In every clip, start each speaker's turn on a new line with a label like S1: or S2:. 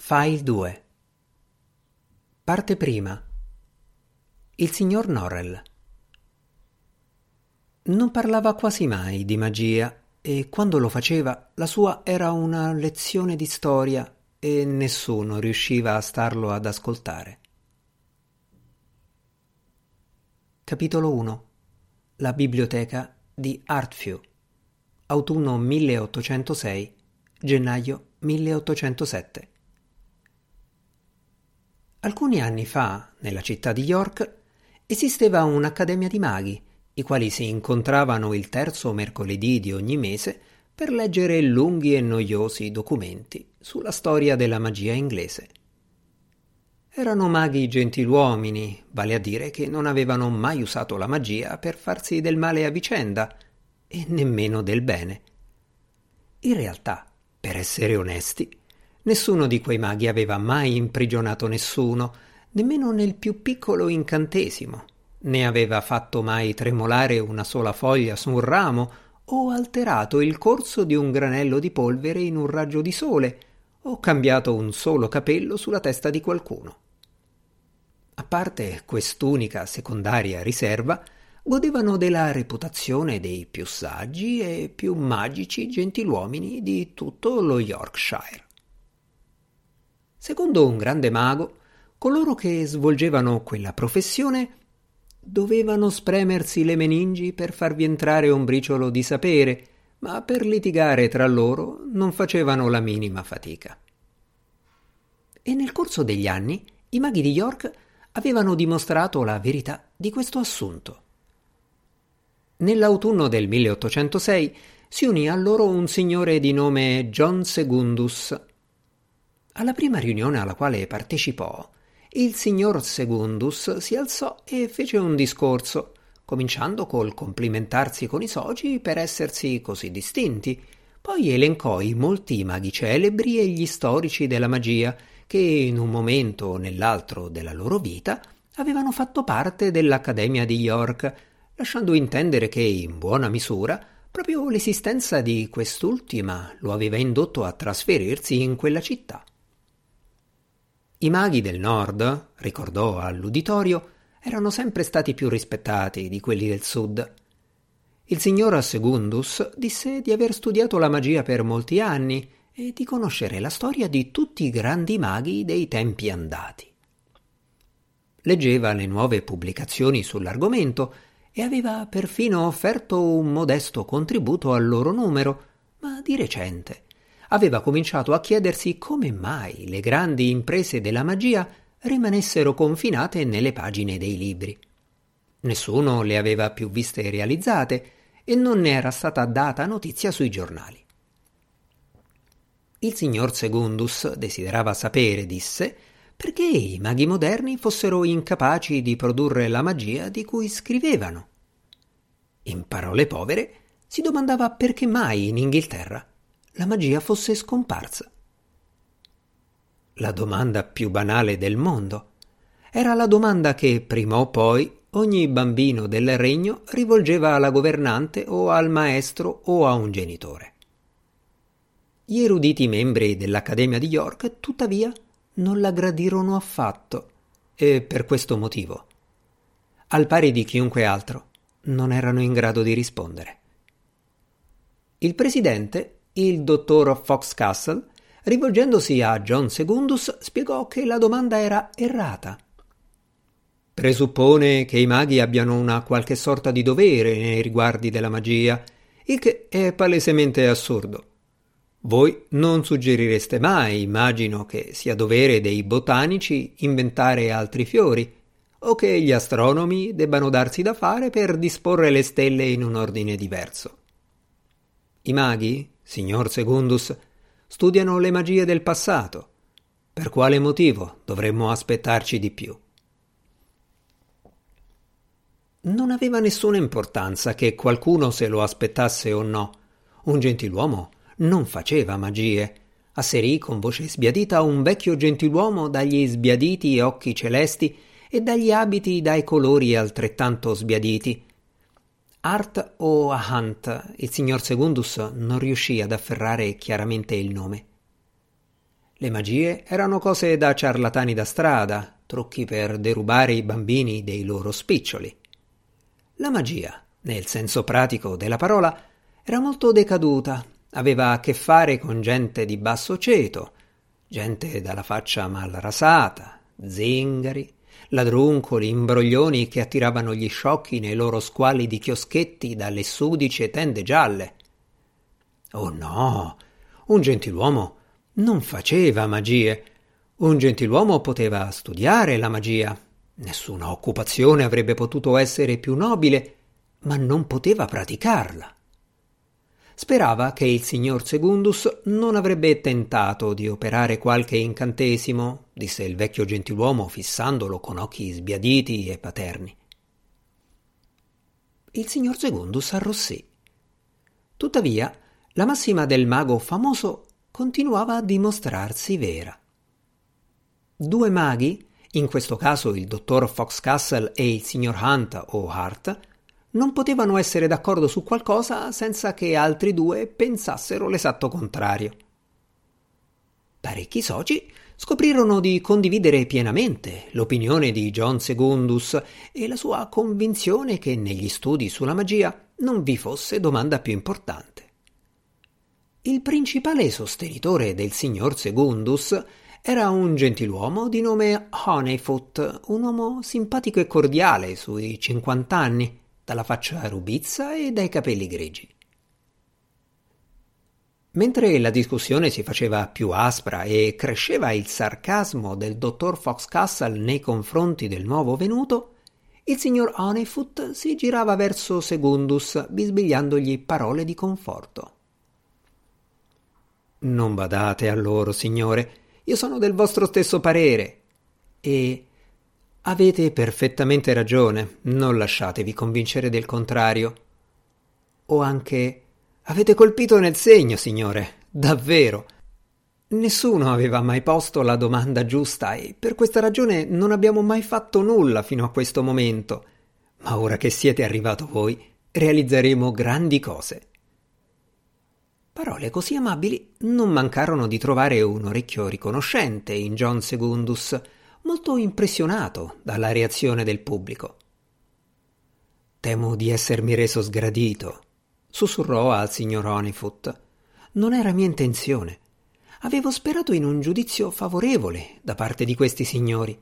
S1: File 2 Parte prima. Il signor Norrell. Non parlava quasi mai di magia e quando lo faceva la sua era una lezione di storia e nessuno riusciva a starlo ad ascoltare. Capitolo 1 La biblioteca di Artfew Autunno 1806 Gennaio 1807 Alcuni anni fa, nella città di York, esisteva un'accademia di maghi, i quali si incontravano il terzo mercoledì di ogni mese per leggere lunghi e noiosi documenti sulla storia della magia inglese. Erano maghi gentiluomini, vale a dire che non avevano mai usato la magia per farsi del male a vicenda e nemmeno del bene. In realtà, per essere onesti, Nessuno di quei maghi aveva mai imprigionato nessuno, nemmeno nel più piccolo incantesimo, né aveva fatto mai tremolare una sola foglia su un ramo o alterato il corso di un granello di polvere in un raggio di sole o cambiato un solo capello sulla testa di qualcuno. A parte quest'unica secondaria riserva, godevano della reputazione dei più saggi e più magici gentiluomini di tutto lo Yorkshire. Secondo un grande mago, coloro che svolgevano quella professione dovevano spremersi le meningi per farvi entrare un briciolo di sapere, ma per litigare tra loro non facevano la minima fatica. E nel corso degli anni i maghi di York avevano dimostrato la verità di questo assunto. Nell'autunno del 1806 si unì a loro un signore di nome John Segundus, alla prima riunione alla quale partecipò, il signor Segundus si alzò e fece un discorso, cominciando col complimentarsi con i soci per essersi così distinti. Poi elencò i molti maghi celebri e gli storici della magia che in un momento o nell'altro della loro vita avevano fatto parte dell'Accademia di York, lasciando intendere che, in buona misura, proprio l'esistenza di quest'ultima lo aveva indotto a trasferirsi in quella città. I maghi del nord, ricordò all'uditorio, erano sempre stati più rispettati di quelli del sud. Il signor Segundus disse di aver studiato la magia per molti anni e di conoscere la storia di tutti i grandi maghi dei tempi andati. Leggeva le nuove pubblicazioni sull'argomento e aveva perfino offerto un modesto contributo al loro numero, ma di recente aveva cominciato a chiedersi come mai le grandi imprese della magia rimanessero confinate nelle pagine dei libri. Nessuno le aveva più viste realizzate e non ne era stata data notizia sui giornali. Il signor Segundus desiderava sapere, disse, perché i maghi moderni fossero incapaci di produrre la magia di cui scrivevano. In parole povere, si domandava perché mai in Inghilterra la magia fosse scomparsa. La domanda più banale del mondo. Era la domanda che prima o poi ogni bambino del regno rivolgeva alla governante o al maestro o a un genitore. Gli eruditi membri dell'Accademia di York, tuttavia, non la gradirono affatto, e per questo motivo, al pari di chiunque altro, non erano in grado di rispondere. Il presidente il dottor Foxcastle, rivolgendosi a John Segundus, spiegò che la domanda era errata. Presuppone che i maghi abbiano una qualche sorta di dovere nei riguardi della magia, il che è palesemente assurdo. Voi non suggerireste mai, immagino, che sia dovere dei botanici inventare altri fiori, o che gli astronomi debbano darsi da fare per disporre le stelle in un ordine diverso. I maghi, signor Segundus, studiano le magie del passato. Per quale motivo dovremmo aspettarci di più? Non aveva nessuna importanza che qualcuno se lo aspettasse o no. Un gentiluomo non faceva magie. Asserì con voce sbiadita un vecchio gentiluomo dagli sbiaditi occhi celesti e dagli abiti dai colori altrettanto sbiaditi, Art o Hunt, il signor Segundus non riuscì ad afferrare chiaramente il nome. Le magie erano cose da ciarlatani da strada, trucchi per derubare i bambini dei loro spiccioli. La magia, nel senso pratico della parola, era molto decaduta, aveva a che fare con gente di basso ceto, gente dalla faccia mal rasata, zingari, ladruncoli, imbroglioni che attiravano gli sciocchi nei loro squali di chioschetti dalle sudice tende gialle. Oh no, un gentiluomo non faceva magie. Un gentiluomo poteva studiare la magia. Nessuna occupazione avrebbe potuto essere più nobile, ma non poteva praticarla. Sperava che il signor Segundus non avrebbe tentato di operare qualche incantesimo, disse il vecchio gentiluomo fissandolo con occhi sbiaditi e paterni. Il signor Segundus arrossì. Tuttavia, la massima del mago famoso continuava a dimostrarsi vera. Due maghi, in questo caso il dottor Foxcastle e il signor Hunt o Hart, non potevano essere d'accordo su qualcosa senza che altri due pensassero l'esatto contrario. Parecchi soci scoprirono di condividere pienamente l'opinione di John Segundus e la sua convinzione che negli studi sulla magia non vi fosse domanda più importante. Il principale sostenitore del signor Segundus era un gentiluomo di nome Honeyfoot, un uomo simpatico e cordiale sui cinquant'anni, dalla faccia rubizza e dai capelli grigi. Mentre la discussione si faceva più aspra e cresceva il sarcasmo del dottor Foxcastle nei confronti del nuovo venuto, il signor Honeyfoot si girava verso Segundus, bisbigliandogli parole di conforto. Non badate a loro, signore, io sono del vostro stesso parere. E avete perfettamente ragione, non lasciatevi convincere del contrario. O anche avete colpito nel segno, signore, davvero. Nessuno aveva mai posto la domanda giusta e per questa ragione non abbiamo mai fatto nulla fino a questo momento. Ma ora che siete arrivato voi, realizzeremo grandi cose. Parole così amabili non mancarono di trovare un orecchio riconoscente in John Segundus, molto impressionato dalla reazione del pubblico. Temo di essermi reso sgradito, sussurrò al signor Honeyfoot. Non era mia intenzione. Avevo sperato in un giudizio favorevole da parte di questi signori.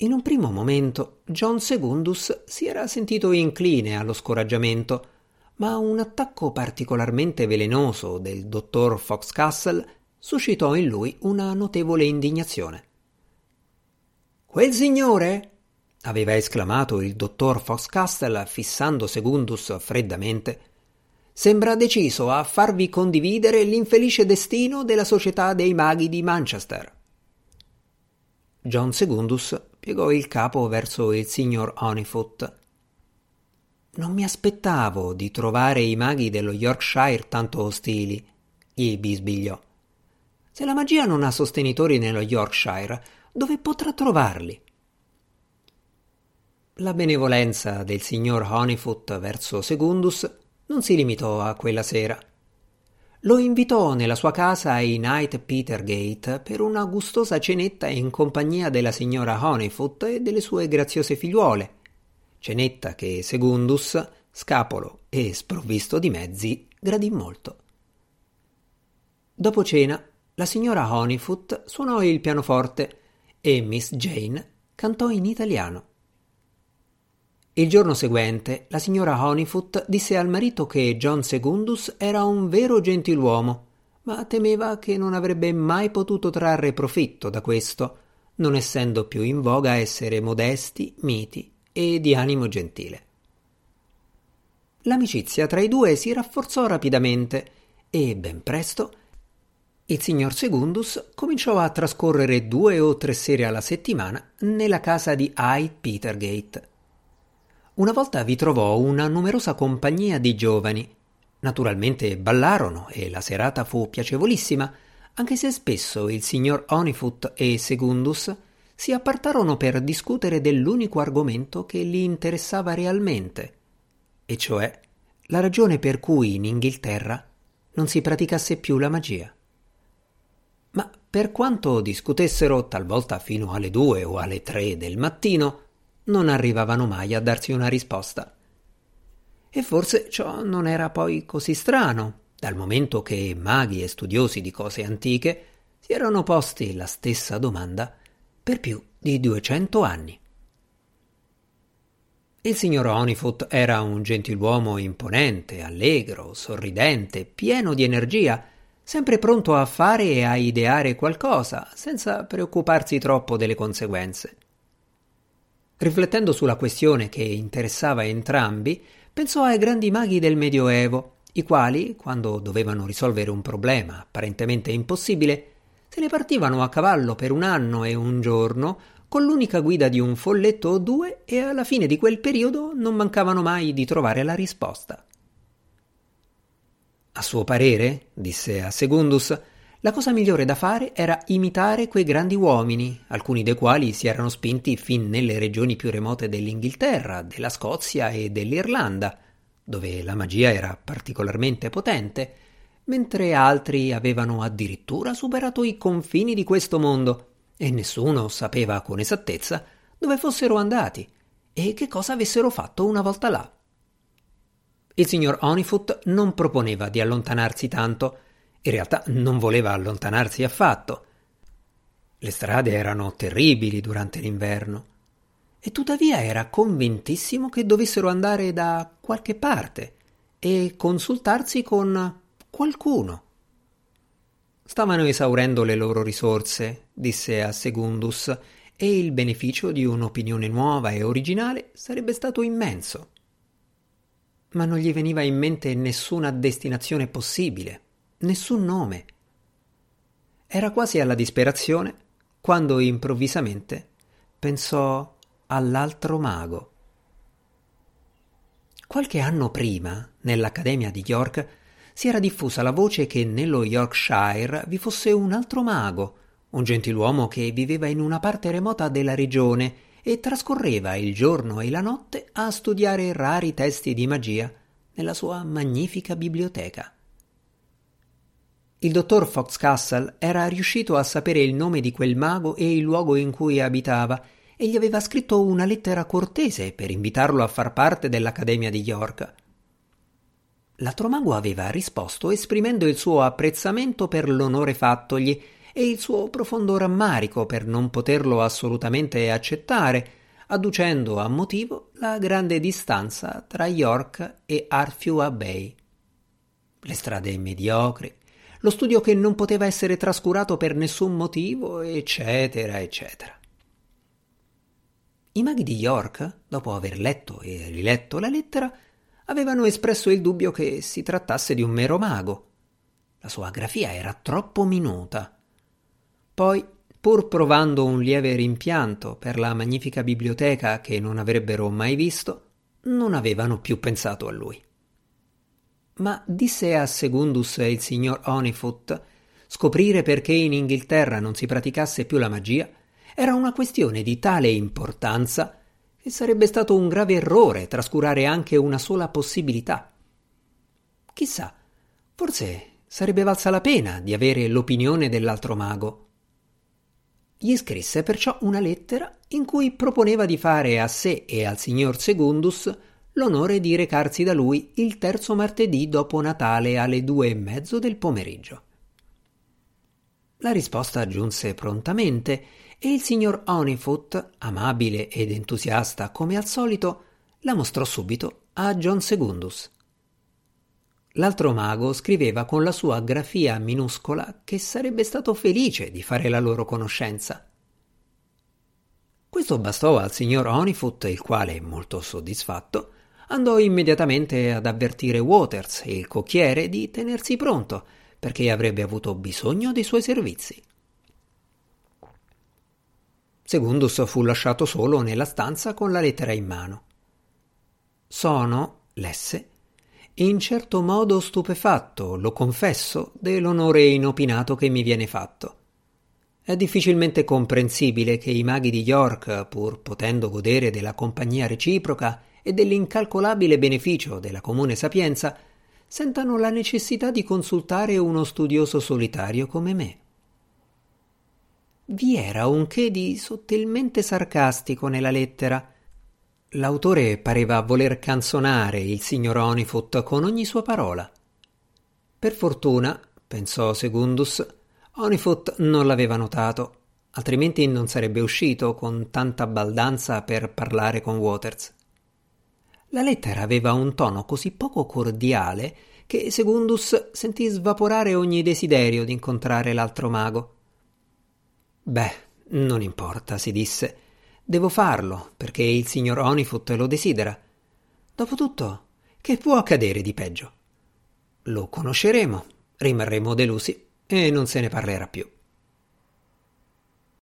S1: In un primo momento John Segundus si era sentito incline allo scoraggiamento, ma un attacco particolarmente velenoso del dottor Foxcastle suscitò in lui una notevole indignazione. Quel signore? aveva esclamato il dottor Foxcastle fissando Segundus freddamente. Sembra deciso a farvi condividere l'infelice destino della società dei maghi di Manchester. John Segundus piegò il capo verso il signor Honeyfoot non mi aspettavo di trovare i maghi dello Yorkshire tanto ostili, gli bisbigliò. Se la magia non ha sostenitori nello Yorkshire, dove potrà trovarli? La benevolenza del signor Honeyfoot verso Segundus non si limitò a quella sera. Lo invitò nella sua casa in Night Petergate per una gustosa cenetta in compagnia della signora Honeyfoot e delle sue graziose figliuole, Cenetta che Segundus, scapolo e sprovvisto di mezzi, gradì molto. Dopo cena, la signora Honeyfoot suonò il pianoforte e Miss Jane cantò in italiano. Il giorno seguente la signora Honeyfoot disse al marito che John Segundus era un vero gentiluomo, ma temeva che non avrebbe mai potuto trarre profitto da questo, non essendo più in voga essere modesti, miti e di animo gentile. L'amicizia tra i due si rafforzò rapidamente e ben presto il signor Segundus cominciò a trascorrere due o tre sere alla settimana nella casa di Hyde Petergate. Una volta vi trovò una numerosa compagnia di giovani. Naturalmente ballarono e la serata fu piacevolissima, anche se spesso il signor Honeyfoot e Segundus si appartarono per discutere dell'unico argomento che li interessava realmente, e cioè la ragione per cui in Inghilterra non si praticasse più la magia. Ma per quanto discutessero talvolta fino alle due o alle tre del mattino, non arrivavano mai a darsi una risposta. E forse ciò non era poi così strano, dal momento che maghi e studiosi di cose antiche si erano posti la stessa domanda per più di duecento anni. Il signor Onifoot era un gentiluomo imponente, allegro, sorridente, pieno di energia, sempre pronto a fare e a ideare qualcosa, senza preoccuparsi troppo delle conseguenze. Riflettendo sulla questione che interessava entrambi, pensò ai grandi maghi del Medioevo, i quali, quando dovevano risolvere un problema apparentemente impossibile, se ne partivano a cavallo per un anno e un giorno con l'unica guida di un folletto o due e alla fine di quel periodo non mancavano mai di trovare la risposta. A suo parere, disse a Segundus, la cosa migliore da fare era imitare quei grandi uomini, alcuni dei quali si erano spinti fin nelle regioni più remote dell'Inghilterra, della Scozia e dell'Irlanda, dove la magia era particolarmente potente, mentre altri avevano addirittura superato i confini di questo mondo e nessuno sapeva con esattezza dove fossero andati e che cosa avessero fatto una volta là. Il signor Onifoot non proponeva di allontanarsi tanto, in realtà non voleva allontanarsi affatto. Le strade erano terribili durante l'inverno e tuttavia era convintissimo che dovessero andare da qualche parte e consultarsi con qualcuno. Stavano esaurendo le loro risorse, disse a Segundus, e il beneficio di un'opinione nuova e originale sarebbe stato immenso. Ma non gli veniva in mente nessuna destinazione possibile, nessun nome. Era quasi alla disperazione quando improvvisamente pensò all'altro mago. Qualche anno prima, nell'Accademia di York, si era diffusa la voce che nello Yorkshire vi fosse un altro mago, un gentiluomo che viveva in una parte remota della regione e trascorreva il giorno e la notte a studiare rari testi di magia nella sua magnifica biblioteca. Il dottor Foxcastle era riuscito a sapere il nome di quel mago e il luogo in cui abitava e gli aveva scritto una lettera cortese per invitarlo a far parte dell'Accademia di York. L'Atromago aveva risposto esprimendo il suo apprezzamento per l'onore fattogli e il suo profondo rammarico per non poterlo assolutamente accettare, adducendo a motivo la grande distanza tra York e Arthew Abbey. Le strade mediocri, lo studio che non poteva essere trascurato per nessun motivo, eccetera, eccetera. I maghi di York, dopo aver letto e riletto la lettera, avevano espresso il dubbio che si trattasse di un mero mago. La sua grafia era troppo minuta. Poi, pur provando un lieve rimpianto per la magnifica biblioteca che non avrebbero mai visto, non avevano più pensato a lui. Ma disse a Segundus il signor Onifoot, scoprire perché in Inghilterra non si praticasse più la magia era una questione di tale importanza e sarebbe stato un grave errore trascurare anche una sola possibilità. Chissà, forse sarebbe valsa la pena di avere l'opinione dell'altro mago. Gli scrisse perciò una lettera in cui proponeva di fare a sé e al signor Segundus l'onore di recarsi da lui il terzo martedì dopo Natale alle due e mezzo del pomeriggio. La risposta giunse prontamente e il signor Honeyfoot, amabile ed entusiasta come al solito, la mostrò subito a John Segundus. L'altro mago scriveva con la sua grafia minuscola che sarebbe stato felice di fare la loro conoscenza. Questo bastò al signor Honeyfoot, il quale, molto soddisfatto, andò immediatamente ad avvertire Waters, il cocchiere, di tenersi pronto, perché avrebbe avuto bisogno dei suoi servizi. Segundus fu lasciato solo nella stanza con la lettera in mano. Sono, lesse, in certo modo stupefatto, lo confesso, dell'onore inopinato che mi viene fatto. È difficilmente comprensibile che i maghi di York, pur potendo godere della compagnia reciproca e dell'incalcolabile beneficio della comune sapienza, sentano la necessità di consultare uno studioso solitario come me. Vi era un che di sottilmente sarcastico nella lettera. L'autore pareva voler canzonare il signor Onifoot con ogni sua parola. Per fortuna, pensò Segundus, Onifoot non l'aveva notato, altrimenti non sarebbe uscito con tanta baldanza per parlare con Waters. La lettera aveva un tono così poco cordiale che Segundus sentì svaporare ogni desiderio di incontrare l'altro mago. Beh, non importa, si disse. Devo farlo, perché il signor Onifoot lo desidera. Dopotutto, che può accadere di peggio? Lo conosceremo, rimarremo delusi e non se ne parlerà più.